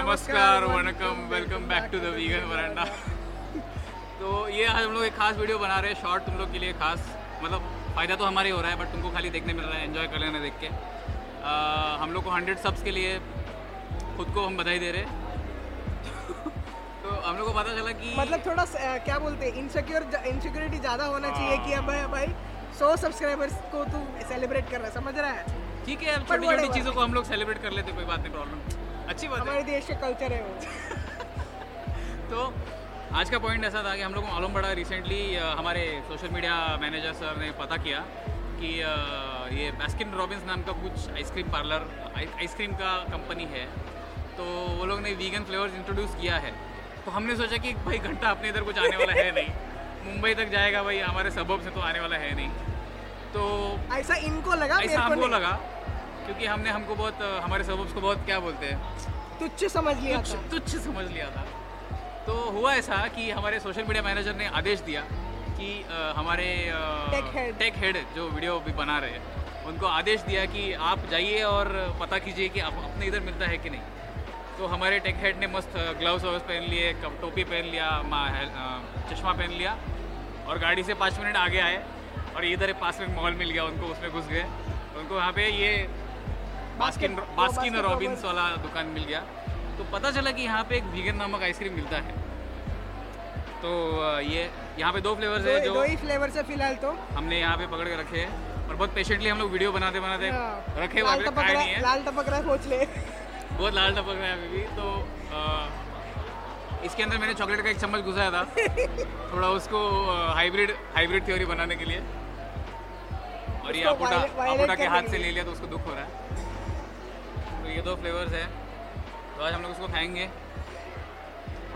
नमस्कार vanakkam welcome back to the vegan veranda तो ये आज हम लोग एक खास वीडियो बना रहे हैं शॉर्ट तुम लोग के लिए खास। मतलब फ़ायदा तो हमारे हो रहा है बट तुमको खाली देखने मिल रहा है एंजॉय कर लेना देख के। आ, हम लोग को हंड्रेड सब्स के लिए खुद को हम बधाई दे रहे हैं। तो हम लोग को पता चला कि मतलब थोड़ा स- अ, क्या बोलते हैं इनसिक्योर इनसिक्योरिटी ज़्यादा होना चाहिए कि अब भाई- भाई सौ सब्सक्राइबर्स को तू सेलिब्रेट कर रहा है समझ रहा है? ठीक है अब छोटी छोटी चीज़ों को हम लोग सेलिब्रेट कर लेते कोई बात नहीं प्रॉब्लम अच्छी बात हमारे देश का कल्चर है वो। तो आज का पॉइंट ऐसा था कि हम लोग को मालूम पड़ा रिसेंटली हमारे सोशल मीडिया मैनेजर सर ने पता किया कि ये बास्किन रॉबिन्स नाम का कुछ ice cream parlour ice cream का कंपनी है। तो वो लोग ने वीगन फ्लेवर्स इंट्रोड्यूस किया है। तो हमने सोचा कि भाई घंटा अपने इधर कुछ आने वाला है नहीं। मुंबई तक जाएगा भाई हमारे सबब से तो आने वाला है नहीं। तो ऐसा इनको लगा ऐसा हमको लगा। क्योंकि हमने हमको बहुत हमारे सबब्स को बहुत क्या बोलते हैं? तुच्छ समझ लिया तुच्छ था। तुच्छ समझ लिया था। तो हुआ ऐसा कि हमारे सोशल मीडिया मैनेजर ने आदेश दिया कि हमारे टेक हेड जो वीडियो भी बना रहे हैं उनको आदेश दिया कि आप जाइए और पता कीजिए कि आप अपने इधर मिलता है कि नहीं। तो हमारे टेक हेड ने मस्त ग्लव्स वग्स पहन लिए टोपी पहन लिया चश्मा पहन लिया और गाड़ी से पाँच मिनट आगे आए और इधर पास में मॉल मिल गया उनको उसमें घुस गए। उनको वहाँ पे ये बास्किन बास्किन रॉबिन्स वाला दुकान मिल गया। तो पता चला कि यहाँ पे एक वीगन नामक आइसक्रीम मिलता है। तो ये यहाँ पे दो फ्लेवर्स है जो दो ही फ्लेवर से फ़िलहाल तो। हमने यहाँ पे पकड़ के रखे हैं। और बहुत पेशेंटली हम लोग वीडियो बनाते बनाते हाँ, रखे हुए लाल टपक रहा नहीं है। है लाल टपक रहा है सोच ले। बहुत लाल टपक रहा है अभी भी। तो इसके अंदर मैंने चॉकलेट का एक चम्मच घुसाया था। थोड़ा उसको हाइब्रिड हाइब्रिड थ्योरी बनाने के लिए। और ये आपोटा आपोटा के हाथ से ले लिया तो उसको दुख हो रहा है। तो ये दो फ्लेवर्स है। तो आज हम लोग उसको खाएँगे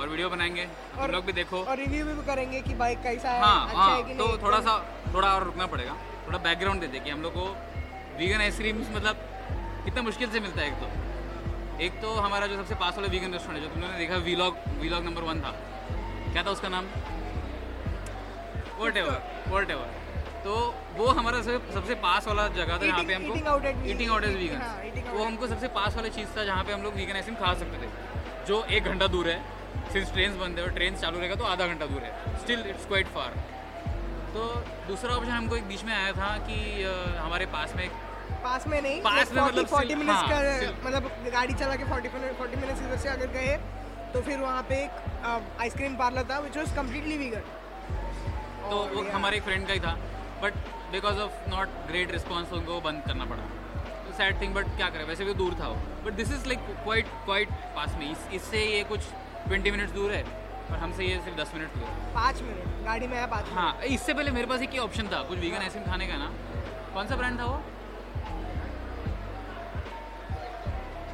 और वीडियो बनाएँगे। तुम और- लोग भी देखो। और रिव्यू भी करेंगे कि भाई कैसा है हाँ अच्छा हाँ है कि तो नहीं। थोड़ा सा थोड़ा और रुकना पड़ेगा। थोड़ा बैकग्राउंड दे दे कि हम लोग को वीगन आइसक्रीम मतलब कितना मुश्किल से मिलता है एक तो। एक तो हमारा जो सबसे पास वाला वीगन रेस्टोरेंट है जो तुमने देखा वीलॉग वीलॉग नंबर वन था। क्या था उसका नाम? वॉट एवर वॉट एवर तो वो हमारा सबसे सबसे पास वाला जगह था जहाँ पे हमको ईटिंग आउट एज वीगन वो हमको सबसे पास वाला चीज़ था जहाँ पे हम लोग वीगन आइसक्रीम खा सकते थे। जो एक घंटा दूर है सिंस ट्रेन बंद है और ट्रेन चालू रहेगा तो आधा घंटा दूर है। स्टिल इट्स क्वाइट फार तो दूसरा ऑप्शन हमको एक बीच में आया था कि हमारे पास में पास में नहीं पास में मतलब फोर्टी still- मिनट्स हाँ, का मतलब गाड़ी चला के फोर्टी फोर्टी मिनट्स इधर से अगर गए तो फिर वहाँ पे एक आइसक्रीम पार्लर था विच वॉज़ कम्प्लीटली वीगन तो वो हमारे एक फ्रेंड का ही था। But because of not great response उनको बंद करना पड़ा। सैड थिंग बट क्या करें? वैसे भी दूर था वो। But this is like quite quite पास में। इस इससे ये कुछ ट्वेंटी मिनट्स दूर है और हमसे ये सिर्फ़ दस मिनट दूर है। पाँच मिनट गाड़ी में है पाँच हाँ इससे पहले मेरे पास एक ही ऑप्शन था। कुछ वीगन आइसक्रीम खाने का ना। कौन सा ब्रांड था वो?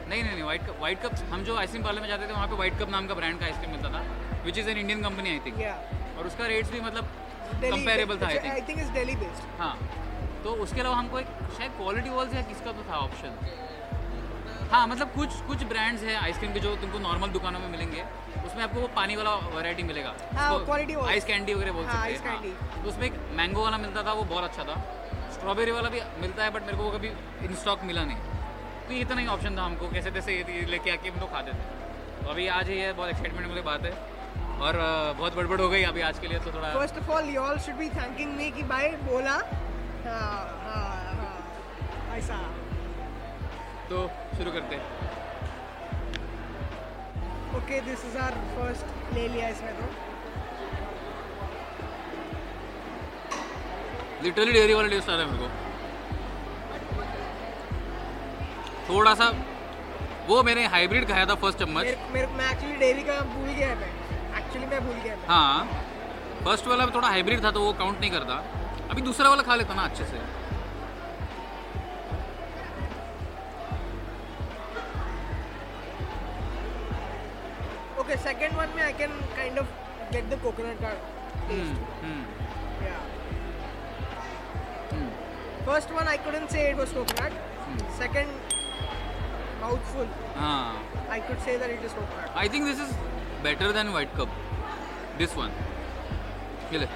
नहीं नहीं नहीं वाइट कप वाइट कप हम जो आइसक्रीम पार्लर में जाते थे वहाँ पे वाइट कप नाम का ब्रांड का आइसक्रीम मिलता था which is an Indian company I think और उसका रेट्स भी मतलब कंपेरेबल था I think I think is Delhi based हाँ तो उसके अलावा हमको एक शायद क्वालिटी वॉल्स या किसका तो था ऑप्शन हाँ मतलब कुछ कुछ ब्रांड्स है आइसक्रीम के जो तुमको नॉर्मल दुकानों में मिलेंगे। उसमें आपको वो पानी वाला वैरायटी मिलेगा। हाँ, quality आइस कैंडी वगैरह बोल हाँ, सकते हैं। candy। हाँ। तो उसमें एक मैंगो वाला मिलता था वो बहुत अच्छा था। स्ट्रॉबेरी वाला भी मिलता है बट मेरे को वो कभी इन स्टॉक मिला नहीं। तो ये इतना ही ऑप्शन था हमको कैसे तैसे ये लेके आके हम लोग खाते थे। तो अभी आज ही है बहुत एक्साइटमेंट वाली बात है। और बहुत बड़बड़ हो गई अभी आज के लिए तो थोड़ा first of all you all should be thanking me कि भाई बोला। हाँ हाँ हाँ ऐसा। तो शुरू करते हैं। Okay this is our first ले लिया इसमें तो। लिटरली डेयरी वाला टेस्ट आ रहा है मेरे को। थोड़ा सा वो मैंने हाइब्रिड खाया था फ़र्स्ट चम्मच। मेरे मेरे मैं एक्चुअली डेयरी का भूल गया मैं। एक्चुअली मैं भूल गया हाँ फ़र्स्ट वाला थोड़ा हाइब्रिड था तो वो काउंट नहीं करता। अभी दूसरा वाला खा लेता ना अच्छे से। ओके सेकंड वन में I can kind of get the coconut का taste first one I couldn't say it was coconut. Hmm. Mouthful हाँ I could say that it is coconut I think this is better than white cup this one ये ले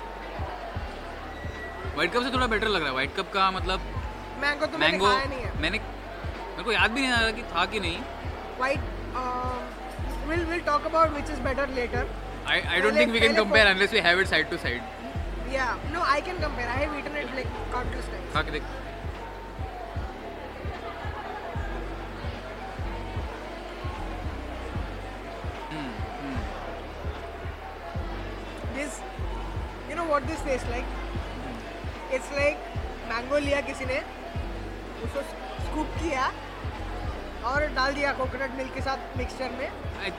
white cup से थोड़ा better लग रहा है white cup का मतलब मैंगो तो मैंने मैंगो खाया नहीं है मैंने मेरे को याद भी नहीं आ रहा कि था कि नहीं we'll we'll talk about which is better later. I, I don't think we can Pele- compare unless we have it side to side. Yeah, no, I can compare. I have eaten it like countless times. खा के देख what this taste like it's like mango लिया किसी ने उसको scoop किया और डाल दिया कोकोनट मिल्क के साथ मिक्सचर में।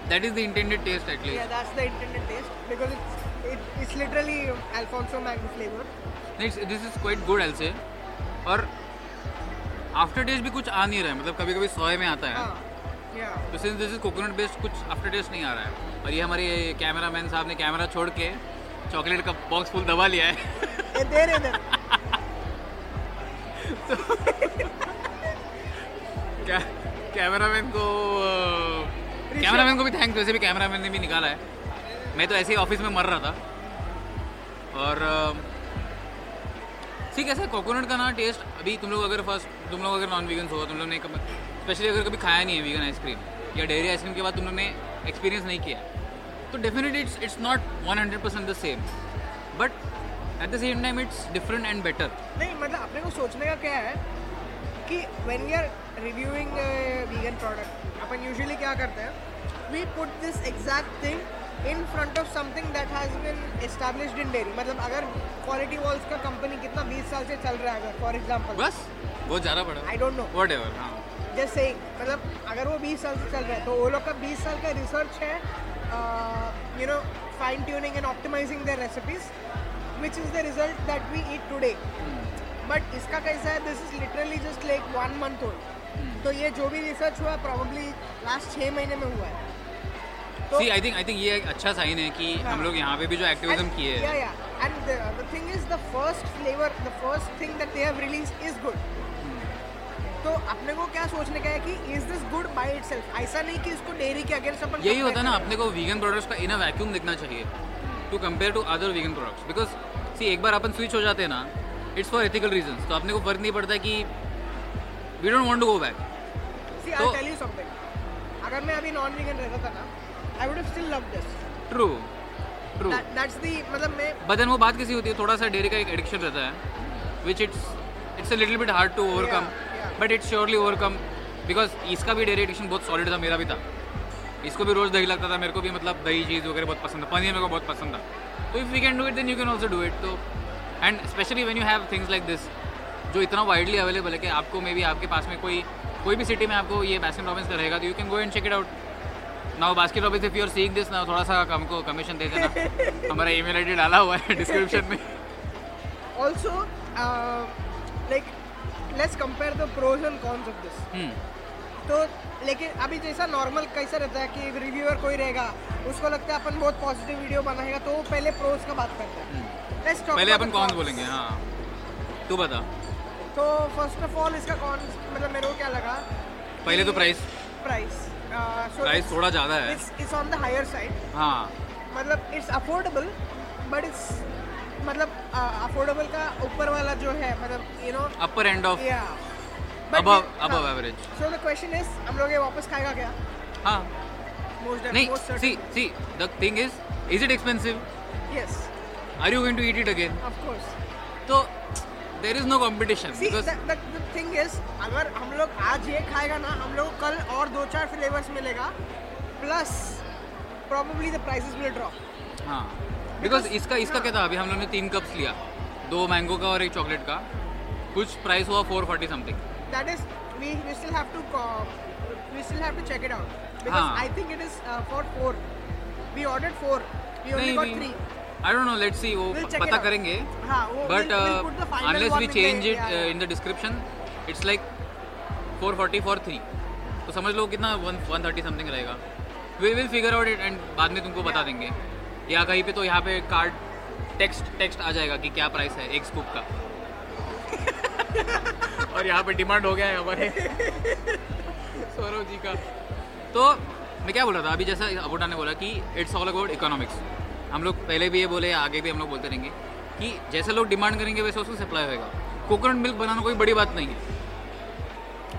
That is the intended taste at least that's the intended taste because it's it's literally Alphonso mango flavour next this is quite good I say और आफ्टर टेस्ट भी कुछ आ नहीं रहा है मतलब कभी कभी सोए में आता है। हाँ, तो since this is coconut based कुछ आफ्टर टेस्ट नहीं आ रहा है। और ये हमारे कैमरा मैन साहब ने कैमरा छोड़ के चॉकलेट का बॉक्स फुल दबा लिया है। ये दे रहे इधर क्या कैमरामैन को कैमरामैन को भी थैंक्स वैसे भी कैमरामैन ने भी निकाला है। मैं तो ऐसे ही ऑफ़िस में मर रहा था। और ठीक है सर कोकोनट का ना टेस्ट अभी तुम लोग अगर फ़र्स्ट तुम लोग अगर नॉन वीगन हो तुम लोग ने स्पेशली अगर कभी खाया नहीं है वीगन आइसक्रीम या डेयरी आइसक्रीम के बाद तुम लोग ने एक्सपीरियंस नहीं किया तो definitely it's it's not one hundred percent the same but at the same time it's different and better नहीं मतलब अपने को सोचने का क्या है कि when we are reviewing vegan product upon usually क्या करते हैं? We put this exact thing in front of something that has been established in dairy मतलब अगर क्वालिटी वॉल्स का कंपनी कितना 20 साल से चल रहा है अगर फॉर एग्जांपल बस बहुत ज़्यादा पड़ा I don't know whatever हाँ सेइंग मतलब अगर वो 20 साल से चल रहा है तो वो लोग का 20 साल का रिसर्च है you know fine tuning and optimising their recipes which is the result that we eat today but इसका कैसा है this is literally just like one month old तो ये जो भी रिसर्च हुआ प्रॉब्ली लास्ट छः महीने में हुआ है। सी आई थिंक आई थिंक ये अच्छा साइन है कि हम लोग यहाँ पे भी जो एक्टिविज्म किए हैं। yeah. And the, the thing is the first flavor the first thing that they have released is good. तो अपने को क्या सोचने का है कि is this good by itself ऐसा नहीं कि इसको डेयरी के अगेंस्ट अपन यही होता है ना अपने को वीगन प्रोडक्ट्स का इन अ वैक्यूम देखना चाहिए to compare to other vegan products because see एक बार अपन स्विच हो जाते हैं ना इट्स फॉर एथिकल रीजंस तो अपने को फ़र्क नहीं पड़ता कि we don't want to go back see I tell you something अगर मैं अभी नॉन वीगन रहता था ना I would have still love this true true that's the मतलब मैं बट देन वो बात कैसी होती है? थोड़ा सा डेयरी का एक एडिक्शन रहता है which it's it's a little bit hard to overcome. But it's surely overcome because इसका भी डेयरी बहुत सॉलिड था मेरा भी था। इसको भी रोज़ दही लगता था मेरे को भी मतलब दही चीज़ वगैरह बहुत पसंद था पनीर मेरे को बहुत पसंद था। तो if you can do it then you can also do it तो and especially when you have things like this जो इतना वाइडली अवेलेबल है कि आपको मे बी आपके पास में कोई कोई भी सिटी में आपको ये बास्किन रॉबिन्स का रहेगा तो you can go and check it out now Baskin Robbins if you are seeing this ना थोड़ा सा हमको कमीशन दे देना। हमारा ईमेल आईडी डाला हुआ है डिस्क्रिप्शन में। Also uh, compare the pros and cons of this. Hmm, तो लेकिन अभी जैसा नॉर्मल कैसा रहता है कि रिव्यूअर कोई रहेगा उसको लगता है अपन बहुत पॉजिटिव वीडियो बनाएगा तो वो पहले प्रोज का बात करता है। Talk हम्म। पहले अपन the कौन cons. बोलेंगे हाँ। तू बता। तो फ़र्स्ट ऑफ़ ऑल इसका कौन मतलब मेरे को क्या लगा पहले तो प्राइस प्राइस प्राइस थोड़ा ज़्यादा है। It's on the higher side हाँ। मतलब इट्स अफोर्डेबल बट इट्स मतलब अफोर्डेबल का ऊपर वाला जो है मतलब you know upper end of या above above average. So the question is हम लोग ये वापस खाएगा क्या? हाँ। मोस्ट नहीं most see see the thing is is it expensive yes are you going to eat it again of course तो there is no competition the, the, the अगर हम लोग आज ये खाएगा ना हम लोग कल और दो चार फ्लेवर्स मिलेगा plus probably the prices will drop. हाँ। बिकॉज़ इसका इसका क्या था? अभी हम लोगों ने तीन कप्स लिया। दो मैंगो का और एक चॉकलेट का। कुछ प्राइस हुआ four forty something that is we we still have to uh, we still have to check it out. Because हाँ. I think it is uh, for four. We ordered four. We only नहीं got भी three. I don't know let's see वो We'll it पता out. करेंगे। हाँ वो but we'll, we'll put the final unless one we in the- yeah, yeah. It's like four forty for three तो समझ लो कितना वन वन थर्टी समथिंग रहेगा। We will figure out it and बाद में तुमको बता Yeah. देंगे। या कहीं पे तो यहाँ पे कार्ड टेक्स्ट टेक्स्ट आ जाएगा कि क्या प्राइस है एक स्कूप का। और यहाँ पे डिमांड हो गया है हमारे। सौरव जी का। तो मैं क्या बोल रहा था? अभी जैसा अबोटा ने बोला कि इट्स ऑल अबाउट इकोनॉमिक्स हम लोग पहले भी ये बोले आगे भी हम लोग बोलते रहेंगे कि जैसे लोग डिमांड करेंगे वैसे उसको सप्लाई होएगा। कोकोनट मिल्क बनाना कोई बड़ी बात नहीं है।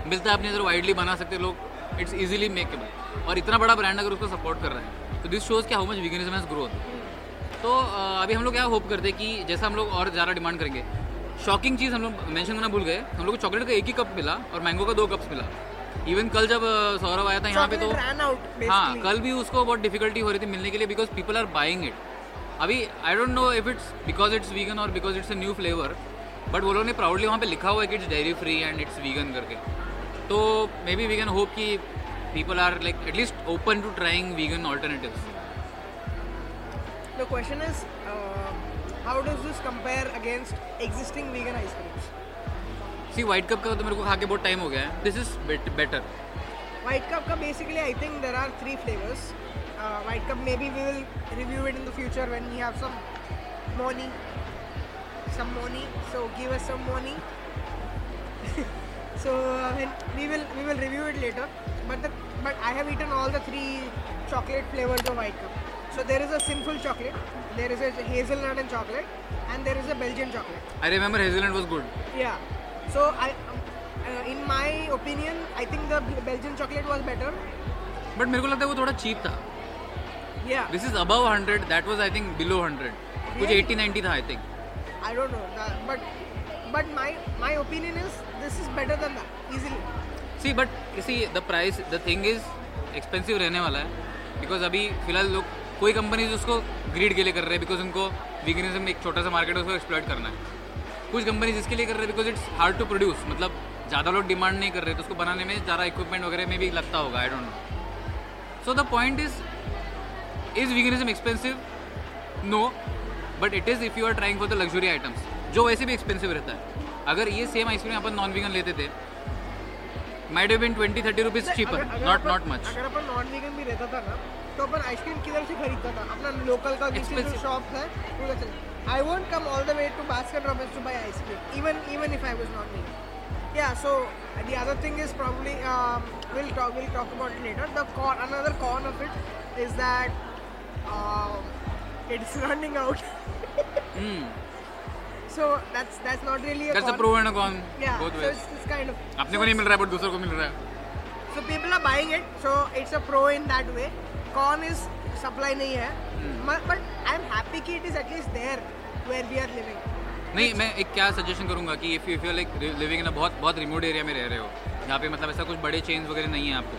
मिलता है अपने इधर वाइडली बना सकते लोग। इट्स इजीली मेकेबल और इतना बड़ा ब्रांड अगर उसको सपोर्ट कर रहे हैं तो दिस शोज़ कि how much veganism has growth तो अभी हम लोग क्या होप करते हैं कि जैसा हम लोग और ज़्यादा डिमांड करेंगे। शॉकिंग चीज़ हम लोग मैंशन करना भूल गए। हम लोग को चॉकलेट का एक ही कप मिला और मैंगो का दो कप्स मिला। इवन कल जब सौरभ आया था यहाँ पे तो हाँ कल भी उसको बहुत डिफिकल्टी हो रही थी मिलने के लिए because people are buying it अभी I don't know if it's because it's vegan और because it's a new flavour but वो लोगों ने प्राउडली वहाँ पे लिखा हुआ है कि it's dairy free and it's vegan करके। तो maybe we can hope कि people are like at least open to trying vegan alternatives The question is, uh, how does this compare against existing vegan ice creams? See white cup का तो मेरे को खा के बहुत time हो गया है this is better White Cup ka basically I think there are three flavors. Uh, White Cup maybe we will review it in the future when we have some money. Some money. So give us some money. so uh, when we will we will review it later. But the but I have eaten all the three chocolate flavors of White Cup. So there is a sinful chocolate, there is a hazelnut and chocolate, and there is a Belgian chocolate. I remember Hazeland was good Yeah. So I, um, uh, in my opinion, I think the Belgian chocolate was better. But मेरे को लगता है वो थोड़ा cheap था Yeah. This is above hundred that was I think below hundred कुछ Really? Eighty ninety था I think I don't know, but but my my opinion is this is better than that easily. See but इसी the price the thing is expensive रहने वाला है because अभी फ़िलहाल लोग, कोई कंपनीज़ उसको ग्रीड के लिए कर रहे हैं बिकॉज़ उनको वीगनिज्म में एक छोटा सा मार्केट है, उसको एक्सप्लॉइट करना है। कुछ कंपनीज़ इसके लिए कर रहे हैं because it's hard to produce मतलब ज़्यादा लोग डिमांड नहीं कर रहे तो उसको बनाने में ज़्यादा इक्विपमेंट वगैरह में भी लगता होगा I don't know so the point is is veganism expensive no but it is if you are trying for the luxury items जो वैसे भी एक्सपेंसिव रहता है। अगर ये सेम आइसक्रीम अपन नॉन वीगन लेते थे might have been twenty thirty rupees cheaper not not much अगर अपन नॉन वीगन भी रहता था ना तो अपन आइसक्रीम किधर से खरीदता था? अपना लोकल का किसी. शॉप है उधर चले I won't come all the way to Baskin Robbins to buy ice cream even even if I was not vegan yeah so the other thing is probably um, we'll talk we'll talk about it later. The con another con of it is that um, it's running out. So that's that's not really a कैसे con. Pro and con yeah both so वेज it's, it's kind of अपने को नहीं मिल रहा है but दूसरों को मिल रहा है So people are buying it, so it's a pro in that way. Con is supply नहीं है, but, but I'm happy कि it is at least there where we are living. नहीं मैं एक क्या सजेशन करूँगा कि if you like living in बहुत बहुत रिमोट एरिया में रह रहे हो जहाँ पे मतलब ऐसा कुछ बड़े चेंज वगैरह नहीं है आपको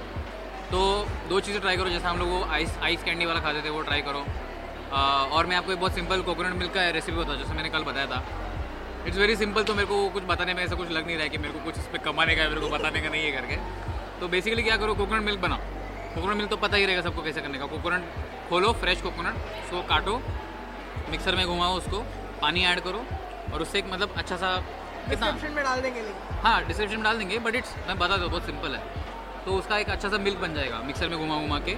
तो दो चीज़ें ट्राई करो जैसे हम लोग वो आइस आइस कैंडी वाला खाते थे वो ट्राई करो आ, और मैं आपको एक बहुत सिंपल कोकोनट मिल्क का रेसिपी बताऊँ जैसे मैंने कल बताया था इट्स वेरी सिंपल तो मेरे को कुछ बताने में ऐसा कुछ लग नहीं रहा है कि मेरे को कुछ इस पर कमाने का है मेरे को बताने का नहीं है करके। तो बेसिकली क्या करो कोकोनट मिल्क बनाओ। कोकोनट मिल्क तो पता ही रहेगा सबको कैसे करने का। कोकोनट खोलो फ्रेश कोकोनट उसको काटो मिक्सर में घुमाओ उसको पानी ऐड करो और उससे एक मतलब अच्छा सा कितना? Description में डाल देंगे. हाँ डिस्क्रिप्शन में डाल देंगे बट इट्स मैं बता दूँ बहुत सिंपल है। तो उसका एक अच्छा सा मिल्क बन जाएगा मिक्सर में घुमा घुमा के।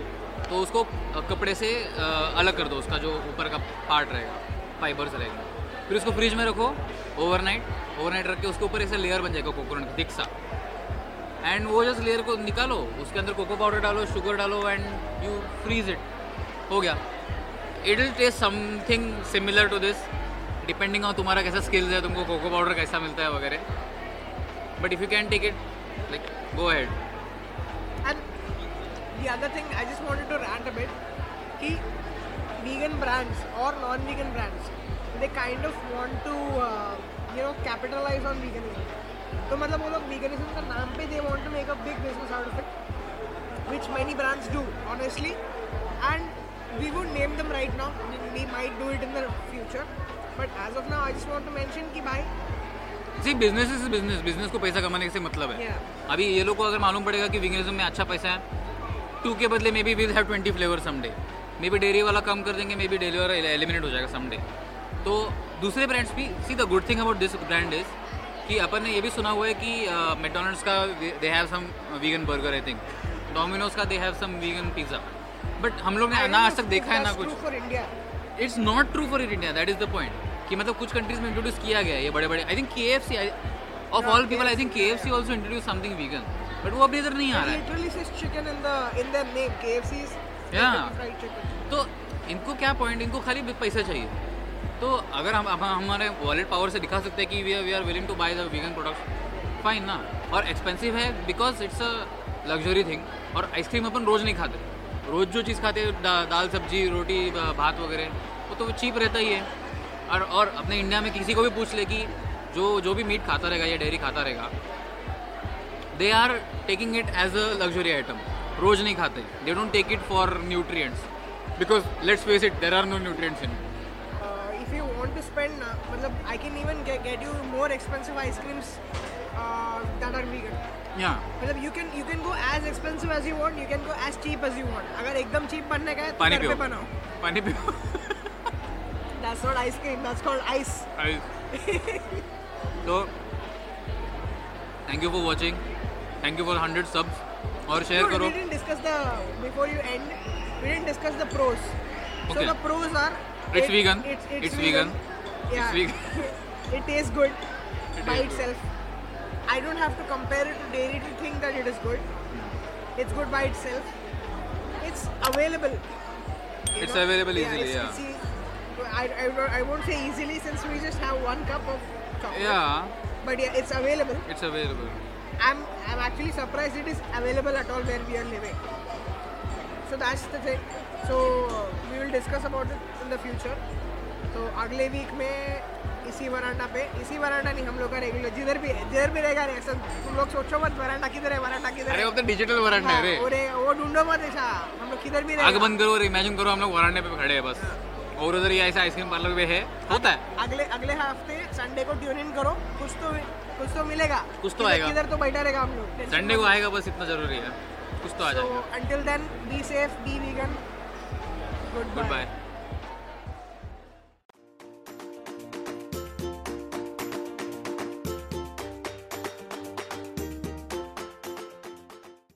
तो उसको कपड़े से अलग कर दो उसका जो ऊपर का पार्ट रहेगा फाइबर्स रहेगा। फिर उसको फ्रिज में रखो ओवरनाइट ओवरनाइट रख के उसके ऊपर ऐसा लेयर बन जाएगा कोकोनट थिक सा। एंड वो जस्ट लेयर को निकालो उसके अंदर कोको पाउडर डालो शुगर डालो एंड यू फ्रीज इट हो गया। It will taste something similar to this depending on तुम्हारा कैसा स्किल्स है तुमको कोको पाउडर कैसा मिलता है वगैरह। But if you can take it like go And the other thing, I just wanted to rant a bit. कि vegan brands or non-vegan brands, they kind of want to, uh, you know, capitalize on veganism. तो मतलब वो लोग veganism का नाम पे they want to make a big business out of it, which many brands do, honestly. And we would name them right now. We might do it in the future. But as of now, I just want to mention कि भाई see business is business business को पैसा कमाने से मतलब है Yeah. अभी ये लोग को अगर मालूम पड़ेगा कि विगनिज्म में अच्छा पैसा है टू के बदले maybe will have twenty flavour someday maybe dairy वाला कम कर देंगे मे बी डेयरी वाला एलिमिनेट हो जाएगा समडे तो दूसरे ब्रांड्स भी see the good thing about this brand is कि अपन ने ये भी सुना हुआ है कि मैकडोनल्ड्स का they have some vegan burger I think Domino's का they have some vegan pizza but हम लोग ने ना आज तक देखा है ना कुछ। It's not true for India that is the point कि मतलब कुछ कंट्रीज़ में इंट्रोड्यूस किया गया है ये बड़े बड़े I think K F C of all people I think K F C also introduce something vegan but वो अभी इधर नहीं आ रहा है। तो इनको क्या पॉइंट इनको खाली पैसा चाहिए। तो अगर हम हम हमारे वॉलेट पावर से दिखा सकते हैं कि we are we are willing to buy the vegan products fine ना? और एक्सपेंसिव है because it's a luxury thing और आइसक्रीम अपन रोज नहीं खाते। रोज जो चीज़ खाते हैं दा, दाल सब्ज़ी रोटी भात वगैरह वो तो चीप रहता ही है। और और अपने इंडिया में किसी को भी पूछ ले कि जो जो भी मीट खाता रहेगा या डेयरी खाता रहेगा they are taking it as a luxury item रोज नहीं खाते। They don't take it for nutrients because let's face it there are no nutrients in to spend, uh, I can even get, get you more expensive ice creams uh, that are vegan. या मतलब you can you can go as expensive as you want, you can go as cheap as you want. अगर एकदम cheap बनने का है तो पानी घर पे बनाओ. पानी पियो That's not ice cream, that's called ice. Ice. तो thank you for watching thank you for hundred subs और शेयर करो we didn't discuss the before you end. We didn't discuss the pros. Okay. So the pros are It's it, vegan. It's, it's, it's vegan. vegan. Yeah. It's vegan. it tastes good it by itself. Good. I don't have to compare it to dairy to think that it is good. It's good by itself. It's available. It's know? available yeah, easily. yeah. Easy. I, I, I won't say easily since we just have one cup of chocolate. Yeah. But yeah, it's available. It's available. I'm I'm actually surprised it is available at all where we are living. So that's the thing. So uh, we will discuss about it the future. तो अगले week में इसी वरांडा पे इसी वरांडा नहीं हम लोग का रेगुलर जिधर भी है जिधर भी रहेगा ऐसा तुम लोग सोचो मत वरांडा किधर है वरांडा किधर अरे वो तो डिजिटल वरांडा है रे। हाँ, अरे वो ढूंढो मत ऐसा हम लोग किधर भी आग बंद करो और इमेजिन करो हम लोग वरांडे पे खड़े हैं बस। और उधर ही ऐसा आइसक्रीम पार्लर पे है। होता है। अगले अगले हफ़्ते संडे को ट्यून इन करो कुछ तो कुछ तो मिलेगा। कुछ तो आएगा। किधर तो बैठा रहेगा हम लोग संडे को आएगा बस इतना ज़रूरी है। कुछ तो आ जाएगा। then, be safe, be vegan. Goodbye. Goodbye